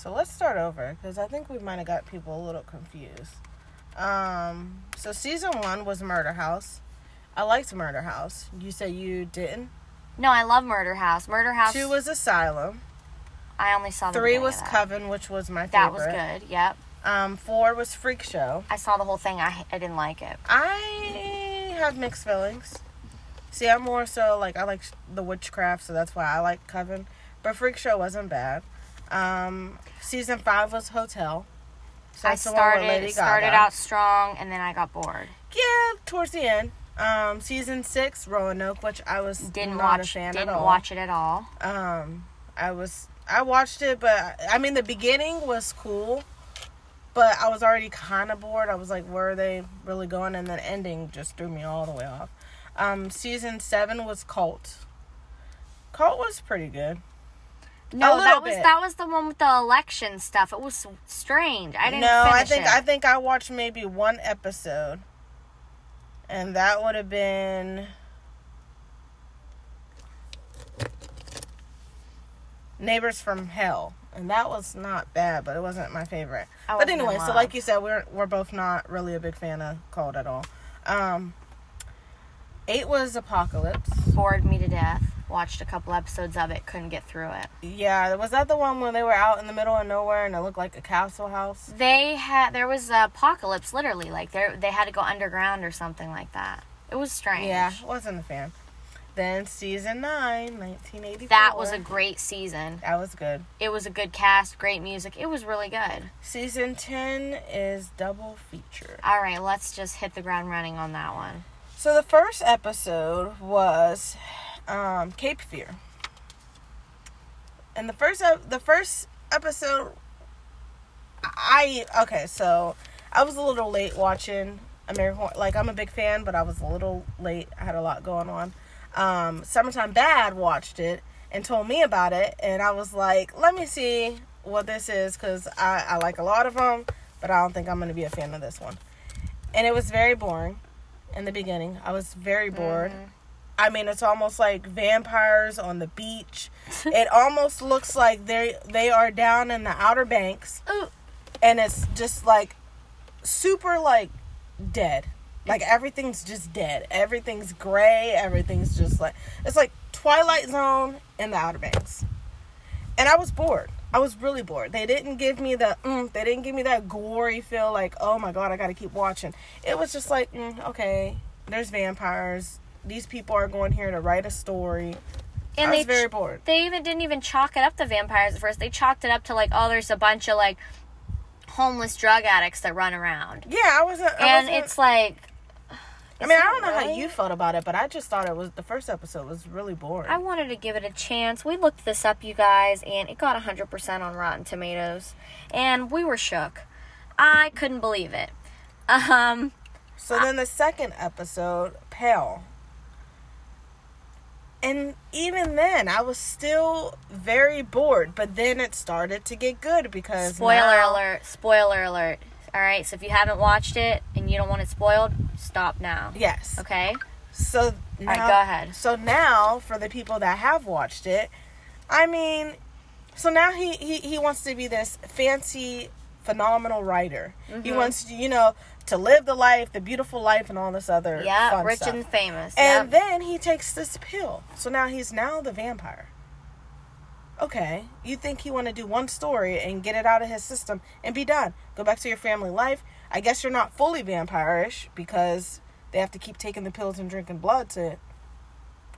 Speaker 2: So let's start over because I think we might have got people a little confused. Um, so season one was Murder House. I liked Murder House. You said you didn't.
Speaker 1: No, I love Murder House. Murder House.
Speaker 2: Two was Asylum.
Speaker 1: I only saw the
Speaker 2: Three was. Coven, which was my
Speaker 1: That
Speaker 2: favorite.
Speaker 1: That was good. Yep.
Speaker 2: Um, four was Freak Show.
Speaker 1: I saw the whole thing. I I didn't like it.
Speaker 2: I have mixed feelings. See, I'm more so like I like the witchcraft, so that's why I like Coven. But Freak Show wasn't bad. Um, season five was Hotel. So
Speaker 1: I
Speaker 2: that's the one with
Speaker 1: started started out strong and then I got bored.
Speaker 2: Yeah, towards the end. Um, season six, Roanoke, which I was
Speaker 1: Didn't
Speaker 2: not
Speaker 1: watch
Speaker 2: a fan
Speaker 1: didn't
Speaker 2: at all.
Speaker 1: watch it at all.
Speaker 2: Um, I was I watched it, but I mean the beginning was cool, but I was already kind of bored. I was like, where are they really going? And then ending just threw me all the way off. Um, season seven was Cult. Cult was pretty good.
Speaker 1: No, that was
Speaker 2: bit.
Speaker 1: that was the one with the election stuff. It was strange. I didn't
Speaker 2: no, I think
Speaker 1: it.
Speaker 2: I think I watched maybe one episode, and that would have been Neighbors from Hell, and that was not bad, but it wasn't my favorite.
Speaker 1: I
Speaker 2: but anyway, so like you said, we're we're both not really a big fan of Cold at all. Um, eight was Apocalypse.
Speaker 1: bored me to death. Watched a couple episodes of it, couldn't get through it.
Speaker 2: Yeah, was that the one when they were out in the middle of nowhere and it looked like a castle house?
Speaker 1: They had there was a apocalypse literally like they they had to go underground or something like that. It was strange.
Speaker 2: Yeah, wasn't a fan. Then season nine, 1984.
Speaker 1: That was a great season.
Speaker 2: That was good.
Speaker 1: It was a good cast, great music. It was really good.
Speaker 2: Season 10 is double feature.
Speaker 1: All right, let's just hit the ground running on that one.
Speaker 2: So the first episode was um, Cape Fear. And the first ep- the first episode I okay, so I was a little late watching American Horror. Like I'm a big fan, but I was a little late. I had a lot going on. Um, Summertime Bad watched it and told me about it, and I was like, let me see what this is because I, I like a lot of them, but I don't think I'm to be a fan of this one. And it was very boring in the beginning. I was very bored.
Speaker 1: Mhm.
Speaker 2: I mean, it's almost like vampires on the beach. (laughs) it almost looks like they they are down in the Outer Banks,
Speaker 1: Ooh.
Speaker 2: and it's just like super like dead. Like everything's just dead. Everything's gray. Everything's just like it's like Twilight Zone in the Outer Banks. And I was bored. I was really bored. They didn't give me the mm, they didn't give me that gory feel like, "Oh my god, I got to keep watching." It was just like, mm, "Okay, there's vampires. These people are going here to write a story."
Speaker 1: And
Speaker 2: I
Speaker 1: they
Speaker 2: very bored.
Speaker 1: they even didn't even chalk it up to vampires at first. They chalked it up to like, oh, there's a bunch of like homeless drug addicts that run around,
Speaker 2: Yeah, I wasn't I
Speaker 1: and
Speaker 2: wasn't-
Speaker 1: it's like. (sighs)
Speaker 2: I mean, I don't know how you felt about it, but I just thought it was the first episode was really boring.
Speaker 1: I wanted to give it a chance. We looked this up, you guys, and it got 100% on Rotten Tomatoes. And we were shook. I couldn't believe it. (laughs) Um,
Speaker 2: So then the second episode, Pale. And even then, I was still very bored, but then it started to get good because
Speaker 1: spoiler
Speaker 2: now-
Speaker 1: alert. Spoiler alert. All right, so if you haven't watched it and you don't want it spoiled, stop now.
Speaker 2: Yes.
Speaker 1: Okay?
Speaker 2: So now,
Speaker 1: right, go ahead.
Speaker 2: So now, for the people that have watched it, I mean, so now he he, he wants to be this fancy, phenomenal writer. He
Speaker 1: Mhm.
Speaker 2: wants to, you know, to live the life, the beautiful life, and all this other
Speaker 1: Yeah, rich
Speaker 2: stuff.
Speaker 1: and famous.
Speaker 2: And
Speaker 1: yep.
Speaker 2: then he takes this pill. So now he's now the vampire. Okay, you think he want to do one story and get it out of his system and be done. Go back to your family life. I guess you're not fully vampirish because they have to keep taking the pills and drinking blood to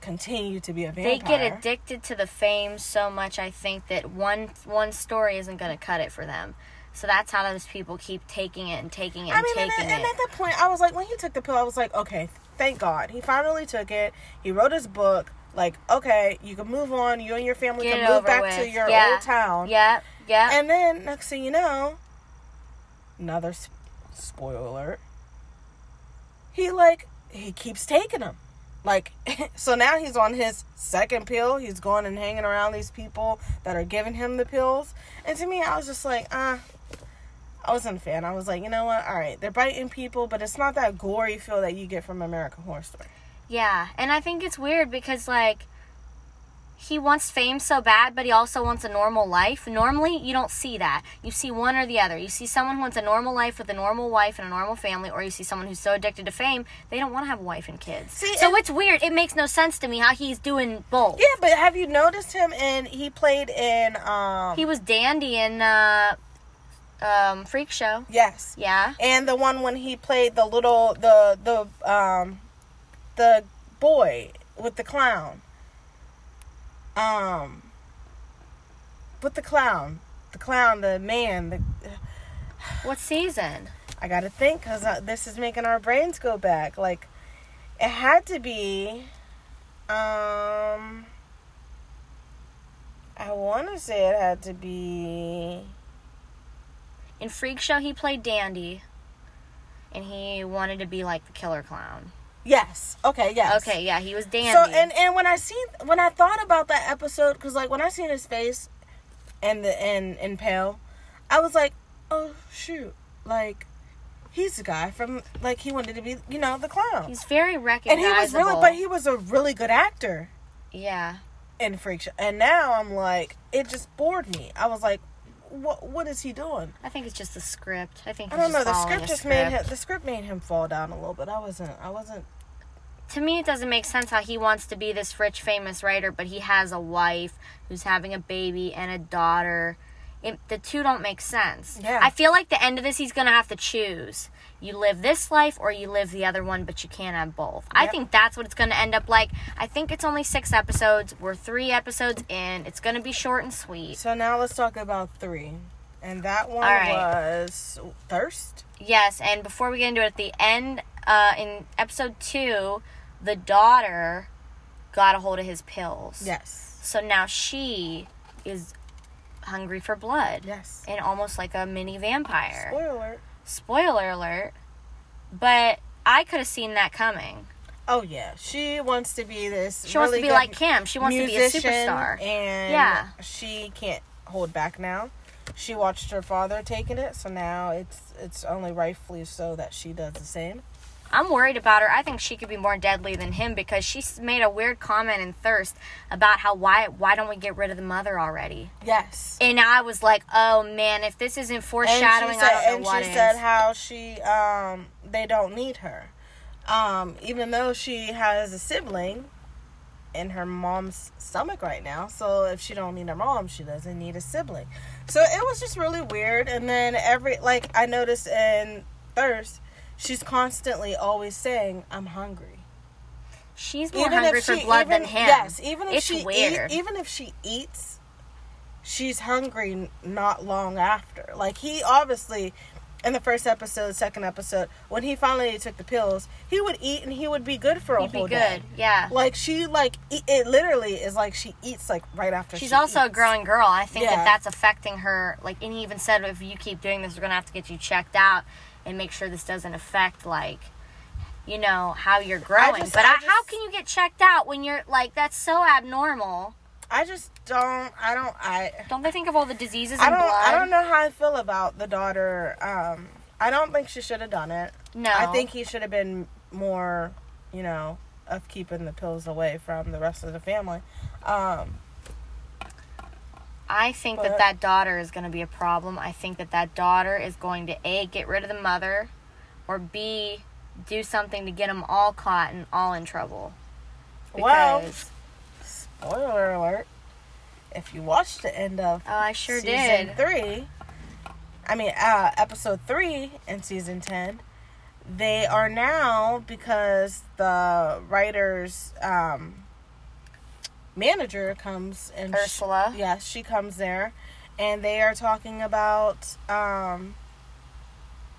Speaker 2: continue to be a vampire.
Speaker 1: they get addicted to the fame so much i think that one one story isn't going to cut it for them so that's how those people keep taking it and taking it
Speaker 2: I
Speaker 1: and
Speaker 2: mean, and,
Speaker 1: taking
Speaker 2: and
Speaker 1: it
Speaker 2: at that point, I was like, when he took the pill, I was like, okay, thank God. He finally took it. He wrote his book. Like, okay, you can move on. You and your family
Speaker 1: Get
Speaker 2: can move back
Speaker 1: with.
Speaker 2: to your
Speaker 1: Yeah.
Speaker 2: old town.
Speaker 1: yeah yeah
Speaker 2: And then next thing you know, another s- spoiler alert. He like he keeps taking them. Like (laughs) so now he's on his second pill. He's going and hanging around these people that are giving him the pills. And to me, I was just like, uh I wasn't a fan. I was like, you know what? All right, they're biting people, but it's not that gory feel that you get from American Horror Story.
Speaker 1: yeah and i think it's weird because like he wants fame so bad but he also wants a normal life normally you don't see that you see one or the other you see someone who wants a normal life with a normal wife and a normal family or you see someone who's so addicted to fame they don't want to have a wife and kids
Speaker 2: See,
Speaker 1: so it's weird it makes no sense to me how he's doing both
Speaker 2: Yeah, but have you noticed him? And he played in um.
Speaker 1: He was dandy in uh, um, Freak Show.
Speaker 2: yes.
Speaker 1: Yeah.
Speaker 2: and the one when he played the little the the um the boy with the clown um with the clown the clown the man the
Speaker 1: What season?
Speaker 2: i gotta think because uh, this is making our brains go back like it had to be um i want to say it had to be
Speaker 1: In Freak Show, he played dandy, and he wanted to be like the killer clown.
Speaker 2: yes okay yes
Speaker 1: Okay, yeah, he was dandy.
Speaker 2: So and and when I seen when I thought about that episode, because like when I seen his face, and the and and pale, I was like, oh shoot, like he's the guy from like he wanted to be you know the clown,
Speaker 1: he's very recognizable.
Speaker 2: and he was really but he was a really good actor
Speaker 1: yeah.
Speaker 2: in Freak Show, and now I'm like it just bored me. I was like, what what is he doing?
Speaker 1: I think it's just the script. I think
Speaker 2: I don't know. The script just made him the script made him fall down a little bit. I wasn't I wasn't
Speaker 1: To me, it doesn't make sense how he wants to be this rich, famous writer, but he has a wife who's having a baby and a daughter. It, the two don't make sense.
Speaker 2: Yeah.
Speaker 1: I feel like the end of this, he's gonna have to choose. You live this life or you live the other one, but you can't have both. I think that's what it's gonna end up like. I think it's only six episodes. We're three episodes in. It's gonna be short and sweet.
Speaker 2: So now let's talk about three. And that one
Speaker 1: right.
Speaker 2: was Thirst.
Speaker 1: Yes, and before we get into it, at the end, uh, in episode two, the daughter got a hold of his pills.
Speaker 2: Yes.
Speaker 1: So now she is hungry for blood
Speaker 2: Yes.
Speaker 1: and almost like a mini vampire.
Speaker 2: Spoiler alert.
Speaker 1: Spoiler alert. But I could have seen that coming.
Speaker 2: Oh yeah, she wants to be this.
Speaker 1: She wants to be like Kim. She wants to be a superstar.
Speaker 2: and
Speaker 1: Yeah.
Speaker 2: she can't hold back now. She watched her father taking it, so now it's it's only rightfully so that she does the same.
Speaker 1: I'm worried about her. I think she could be more deadly than him because she made a weird comment in Thirst about how why why don't we get rid of the mother already?
Speaker 2: Yes.
Speaker 1: And I was like, oh man, if this isn't foreshadowing,
Speaker 2: and she said,
Speaker 1: I don't know
Speaker 2: and she
Speaker 1: is.
Speaker 2: said how she um they don't need her, um even though she has a sibling in her mom's stomach right now. So if she don't need her mom, she doesn't need a sibling. So it was just really weird. And then every like I noticed in Thirst, she's constantly always saying, "I'm hungry."
Speaker 1: She's more hungry for blood
Speaker 2: even,
Speaker 1: than him.
Speaker 2: Yes, even if
Speaker 1: It's
Speaker 2: she
Speaker 1: weird.
Speaker 2: Eat, even if she eats, she's hungry not long after. Like he obviously in the first episode, second episode, when he finally took the pills, he would eat and he would be good for a
Speaker 1: He'd be
Speaker 2: whole
Speaker 1: good.
Speaker 2: day.
Speaker 1: Yeah.
Speaker 2: Like she like e- it literally is like she eats like right after.
Speaker 1: She's
Speaker 2: she
Speaker 1: also a growing girl. I think
Speaker 2: Yeah.
Speaker 1: that that's affecting her. Like, and he even said, if you keep doing this, we're gonna have to get you checked out and make sure this doesn't affect like, you know, how you're growing.
Speaker 2: just-
Speaker 1: but
Speaker 2: I
Speaker 1: I how can you get checked out when you're like that's so abnormal?
Speaker 2: I just don't. I don't. I.
Speaker 1: Don't they think of all the diseases
Speaker 2: I don't.
Speaker 1: blood?
Speaker 2: I don't know how I feel about the daughter. Um, I don't think she should have done it.
Speaker 1: No,
Speaker 2: I think he should have been more, you know, of keeping the pills away from the rest of the family. Um,
Speaker 1: I think
Speaker 2: But-
Speaker 1: that that daughter is going to be a problem. I think that that daughter is going to a get rid of the mother, or b do something to get them all caught and all in trouble.
Speaker 2: well, spoiler alert: if you watched the end of
Speaker 1: oh, I sure
Speaker 2: season
Speaker 1: did.
Speaker 2: three, I mean, uh, episode three in season ten, they are now because the writers' um, manager comes and
Speaker 1: Ursula.
Speaker 2: Yes, she comes there, and they are talking about um,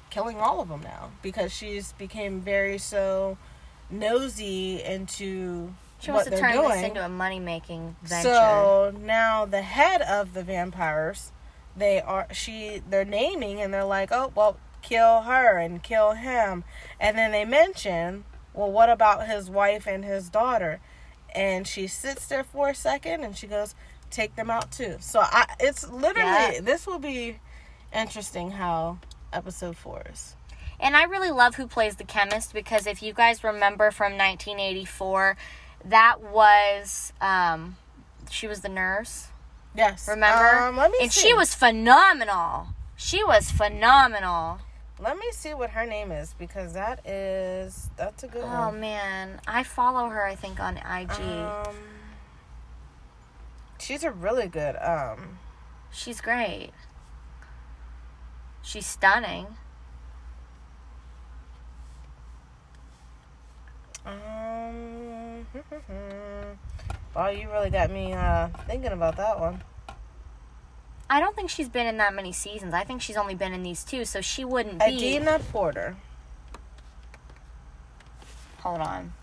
Speaker 2: killing all of them now because she's became very so nosy into
Speaker 1: She
Speaker 2: what
Speaker 1: wants to
Speaker 2: they're
Speaker 1: turn
Speaker 2: doing.
Speaker 1: this into a money making venture.
Speaker 2: So now the head of the vampires, they are she they're naming and they're like, oh well, kill her and kill him, and then they mention, well, what about his wife and his daughter? And she sits there for a second and she goes, take them out too. So I, it's literally
Speaker 1: Yeah.
Speaker 2: this will be interesting how episode four is.
Speaker 1: And I really love who plays the chemist because if you guys remember from 1984, that was um, she was the nurse.
Speaker 2: Yes,
Speaker 1: Remember?
Speaker 2: Um, let me
Speaker 1: and
Speaker 2: see.
Speaker 1: she was phenomenal. She was phenomenal.
Speaker 2: Let me see what her name is because that is that's a good
Speaker 1: Oh
Speaker 2: one.
Speaker 1: man, I follow her. I think on IG.
Speaker 2: Um, she's a really good. Um,
Speaker 1: She's great. She's stunning.
Speaker 2: um. Wow, (laughs) you really got me uh, thinking about that one.
Speaker 1: I don't think she's been in that many seasons. I think she's only been in these two, so she wouldn't be.
Speaker 2: Adina Porter.
Speaker 1: Hold on.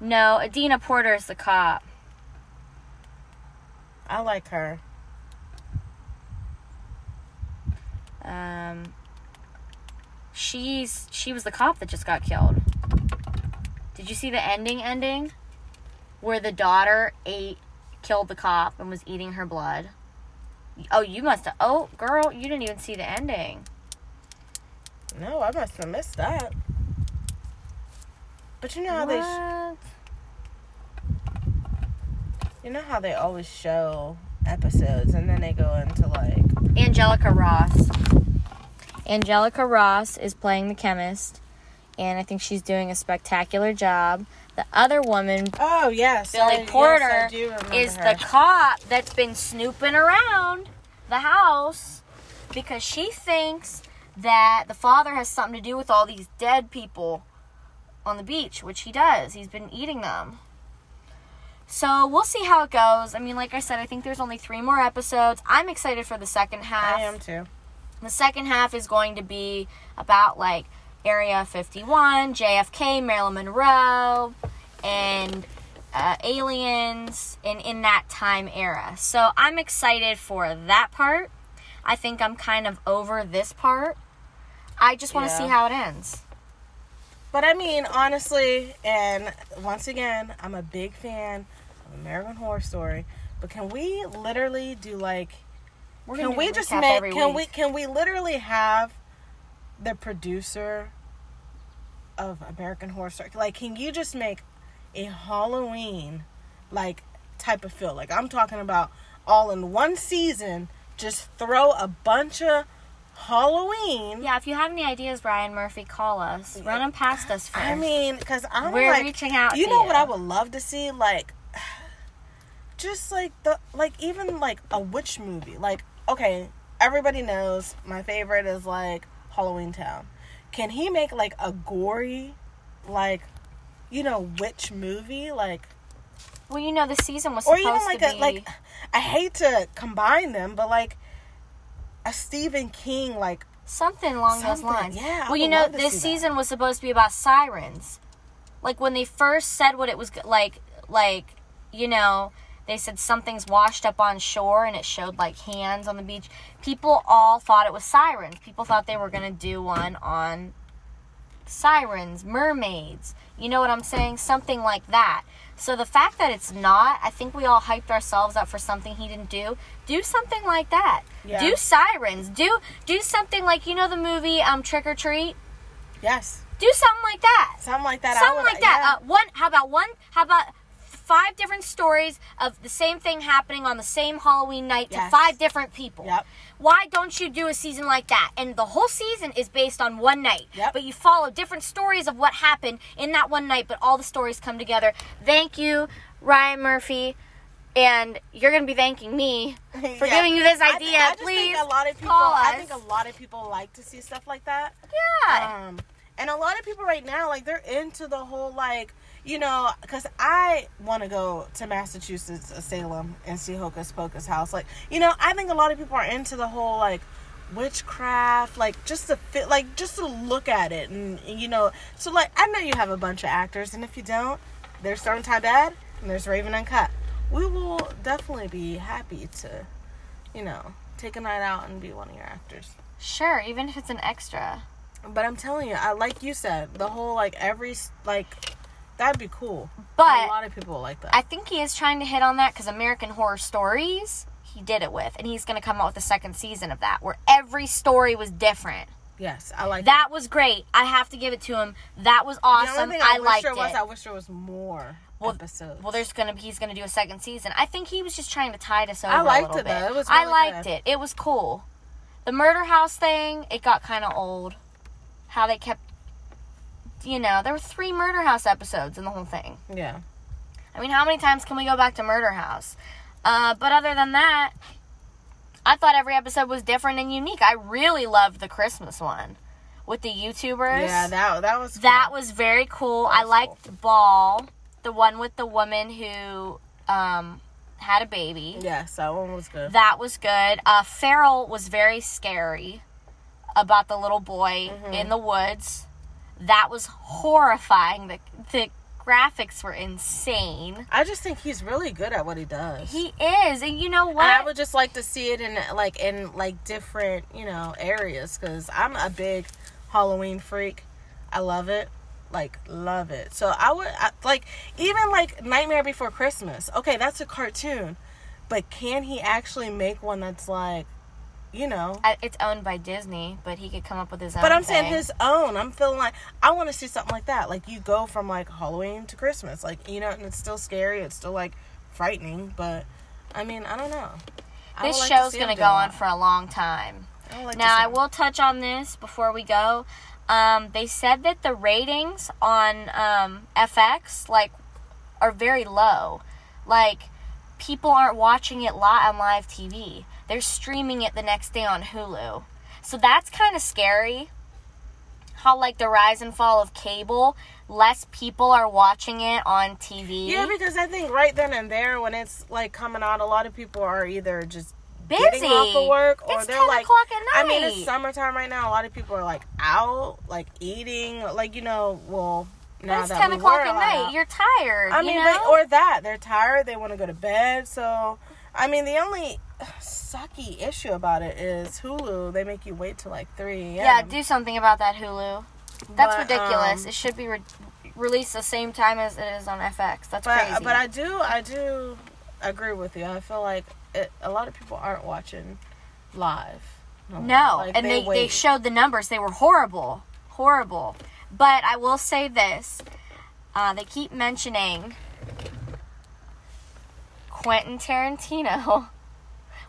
Speaker 1: No, Adina Porter is the cop.
Speaker 2: I like her.
Speaker 1: Um, she's she was the cop that just got killed. Did you see the ending? Ending where the daughter ate, killed the cop, and was eating her blood. Oh, you must have. Oh, girl, you didn't even see the ending.
Speaker 2: No, I must have missed that. But you know how they, sh-
Speaker 1: What?
Speaker 2: you know how they always show episodes and then they go into like,
Speaker 1: Angelica Ross. Angelica Ross is playing the chemist, and I think she's doing a spectacular job. The other woman
Speaker 2: oh yes,
Speaker 1: Billy
Speaker 2: I- yes,
Speaker 1: Porter
Speaker 2: do
Speaker 1: is
Speaker 2: her.
Speaker 1: the cop that's been snooping around the house because she thinks that the father has something to do with all these dead people on the beach, which he does. He's been eating them. So we'll see how it goes. I mean, like I said, I think there's only three more episodes. I'm excited for the second half.
Speaker 2: I am too.
Speaker 1: The second half is going to be about like Area 51, JFK, Marilyn Monroe, and uh, aliens in, in that time era. So I'm excited for that part. I think I'm kind of over this part. I just want to
Speaker 2: Yeah.
Speaker 1: see how it ends.
Speaker 2: But I mean, honestly, and once again, I'm a big fan of American Horror Story. But can we literally do like? Can we just make? Can
Speaker 1: week.
Speaker 2: we? Can we literally have the producer of American Horror Story? Like, can you just make a Halloween like type of feel? Like I'm talking about all in one season. Just throw a bunch of Halloween.
Speaker 1: Yeah, if you have any ideas, Brian Murphy, call us. Run them past us first.
Speaker 2: I mean, because I'm
Speaker 1: We're
Speaker 2: like,
Speaker 1: reaching out
Speaker 2: You know
Speaker 1: you.
Speaker 2: what I would love to see? Like, (sighs) just like the like even like a witch movie. Like, okay, everybody knows my favorite is like Halloweentown. Can he make like a gory, like, you know, witch movie? Like,
Speaker 1: well, you know, the season was
Speaker 2: or
Speaker 1: supposed
Speaker 2: even like
Speaker 1: to
Speaker 2: a
Speaker 1: be.
Speaker 2: like, I hate to combine them, but like a Stephen King like
Speaker 1: Something along those lines.
Speaker 2: yeah,
Speaker 1: Well, you know, this
Speaker 2: see that.
Speaker 1: season was supposed to be about sirens. Like when they first said what it was like, like you know, they said something's washed up on shore, and it showed like hands on the beach. People all thought it was sirens. People thought they were gonna do one on sirens, mermaids. You know what I'm saying? Something like that. So the fact that it's not, I think we all hyped ourselves up for something he didn't do. Do something like that.
Speaker 2: Yeah.
Speaker 1: Do sirens. Do do something like you know the movie um Trick or Treat.
Speaker 2: yes,
Speaker 1: Do something like that.
Speaker 2: something like that. I
Speaker 1: something like that.
Speaker 2: yeah.
Speaker 1: Uh, one. How about one? How about five different stories of the same thing happening on the same Halloween night to five different people?
Speaker 2: Yep.
Speaker 1: Why don't you do a season like that? And the whole season is based on one night.
Speaker 2: Yep.
Speaker 1: But you follow different stories of what happened in that one night, but all the stories come together. Thank you, Ryan Murphy. And you're going to be thanking me (laughs) for
Speaker 2: Yeah.
Speaker 1: giving you this
Speaker 2: I thi-
Speaker 1: idea.
Speaker 2: I, just
Speaker 1: Please
Speaker 2: think a lot of people. I think a lot of people like to see stuff like that.
Speaker 1: yeah.
Speaker 2: Um, and a lot of people right now, like they're into the whole like, you know, because I want to go to Massachusetts, uh, Salem, and see Hocus Pocus house. Like, you know, I think a lot of people are into the whole like witchcraft, like just to fit, like just to look at it, and, you know, so like I know you have a bunch of actors, and if you don't, there's Summertime Bad and there's Raven Uncut. We will definitely be happy to, you know, take a night out and be one of your actors.
Speaker 1: Sure, even if it's an extra.
Speaker 2: But I'm telling you, I like you said, the whole like every like that'd be cool.
Speaker 1: But a
Speaker 2: lot of people like that.
Speaker 1: I think he is trying to hit on that because American Horror Stories he did it with, and he's going to come out with a second season of that where every story was different.
Speaker 2: yes, I like
Speaker 1: That That was great. I have to give it to him. That was
Speaker 2: The
Speaker 1: awesome.
Speaker 2: only thing I,
Speaker 1: I
Speaker 2: wish
Speaker 1: liked
Speaker 2: there was,
Speaker 1: it.
Speaker 2: I wish there was more
Speaker 1: Well-
Speaker 2: episodes.
Speaker 1: well, there's gonna be he's gonna do a second season. I think he was just trying to tide us over.
Speaker 2: I
Speaker 1: a
Speaker 2: liked
Speaker 1: little
Speaker 2: it, though. It was
Speaker 1: I liked
Speaker 2: good.
Speaker 1: it. It was cool. The murder house thing, it got kind of old. How they kept, you know, there were three murder house episodes in the whole thing.
Speaker 2: yeah,
Speaker 1: I mean, how many times can we go back to Murder House? Uh, but other than that, I thought every episode was different and unique. I really loved the Christmas one with the YouTubers.
Speaker 2: yeah, that that was
Speaker 1: that was very cool.
Speaker 2: That
Speaker 1: I
Speaker 2: was
Speaker 1: liked Ball, the one with the woman who um, had a baby.
Speaker 2: yes, that one was good.
Speaker 1: That was good. Uh, Feral was very scary about the little boy
Speaker 2: Mm-hmm.
Speaker 1: in the woods. That was horrifying. The, the graphics were insane.
Speaker 2: I just think he's really good at what he does.
Speaker 1: He is, and you know
Speaker 2: and I would just like to see it in like in like different you know areas because I'm a big Halloween freak. I love it, like love it. So I would I, like even like Nightmare Before Christmas. Okay, that's a cartoon, but can he actually make one that's like, you know?
Speaker 1: It's owned by Disney, but he could come up with his own.
Speaker 2: But I'm saying his own. I'm feeling like I want to see something like that. Like you go from like Halloween to Christmas, like you know, and it's still scary. It's still like frightening, but I mean, I don't know. I
Speaker 1: This
Speaker 2: like to
Speaker 1: show's gonna go
Speaker 2: a
Speaker 1: on
Speaker 2: lot.
Speaker 1: for a long time.
Speaker 2: I like
Speaker 1: Now, I will touch on this before we go. Um, they said that the ratings on um, FX like are very low. Like people aren't watching it li- on live TV. They're streaming it the next day on Hulu. So that's kind of scary. How like the rise and fall of cable, less people are watching it on TV.
Speaker 2: Yeah, because I think right then and there, when it's like coming out, a lot of people are either just
Speaker 1: Busy.
Speaker 2: getting off of work or
Speaker 1: It's
Speaker 2: they're
Speaker 1: 10
Speaker 2: like.
Speaker 1: o'clock at
Speaker 2: I mean, it's summertime right now. A lot of people are like out, like eating, like you know. Well, now
Speaker 1: it's
Speaker 2: that
Speaker 1: ten o'clock at night.
Speaker 2: out.
Speaker 1: You're tired.
Speaker 2: I
Speaker 1: you
Speaker 2: mean,
Speaker 1: know?
Speaker 2: but, or that they're tired, they want to go to bed. So, I mean, the only sucky issue about it is Hulu. They make you wait till like three.
Speaker 1: Yeah, do something about that Hulu. That's
Speaker 2: But,
Speaker 1: ridiculous.
Speaker 2: um,
Speaker 1: it should be re- released the same time as it is on FX. That's
Speaker 2: but
Speaker 1: crazy.
Speaker 2: but I do I do agree with you. I feel like it, a lot of people aren't watching live.
Speaker 1: No,
Speaker 2: Like,
Speaker 1: and they, they,
Speaker 2: wait.
Speaker 1: showed the numbers. They were horrible. Horrible. But I will say this. Uh, they keep mentioning Quentin Tarantino (laughs)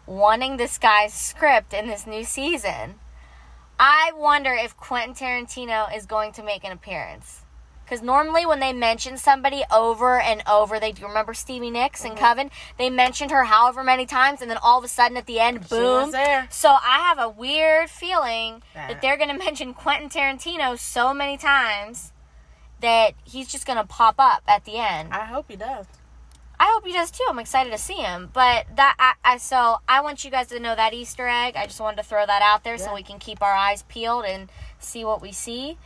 Speaker 1: wanting this guy's script in this new season. I wonder if Quentin Tarantino is going to make an appearance. Because normally when they mention somebody over and over, they do remember Stevie Nicks and mm-hmm. Coven? They mentioned her however many times, and then all of a sudden at the end,
Speaker 2: She was
Speaker 1: boom,
Speaker 2: there.
Speaker 1: so I have a weird feeling that
Speaker 2: That-
Speaker 1: they're going (laughs) to mention Quentin Tarantino so many times that he's just going to pop up at the end.
Speaker 2: I hope he does.
Speaker 1: I hope he does too. I'm excited to see him. But that I, I so I want you guys to know that Easter egg. I just wanted to throw that out there
Speaker 2: Yeah.
Speaker 1: so we can keep our eyes peeled and see what we see.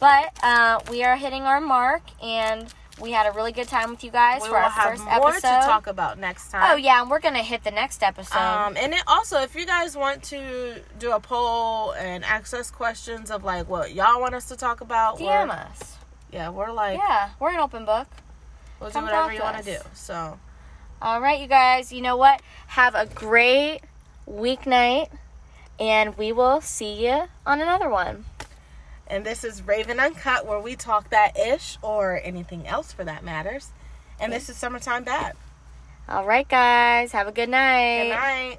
Speaker 1: But uh, we are hitting our mark, and we had a really good time with you guys
Speaker 2: We
Speaker 1: for
Speaker 2: will
Speaker 1: our
Speaker 2: have
Speaker 1: first
Speaker 2: more
Speaker 1: episode.
Speaker 2: to talk about next time.
Speaker 1: oh yeah, and we're gonna hit the next episode.
Speaker 2: Um, and then also, if you guys want to do a poll and ask us questions of like what y'all want us to talk about,
Speaker 1: DM us.
Speaker 2: yeah, we're like,
Speaker 1: Yeah, we're an open book.
Speaker 2: We'll do whatever you want to do. So,
Speaker 1: All right, you guys. You know what? Have a great weeknight, and we will see you on another one.
Speaker 2: and this is Raven Uncut, where we talk that ish or anything else for that matters. And this is Summertime Bad.
Speaker 1: All right, guys. Have a good night.
Speaker 2: Good night.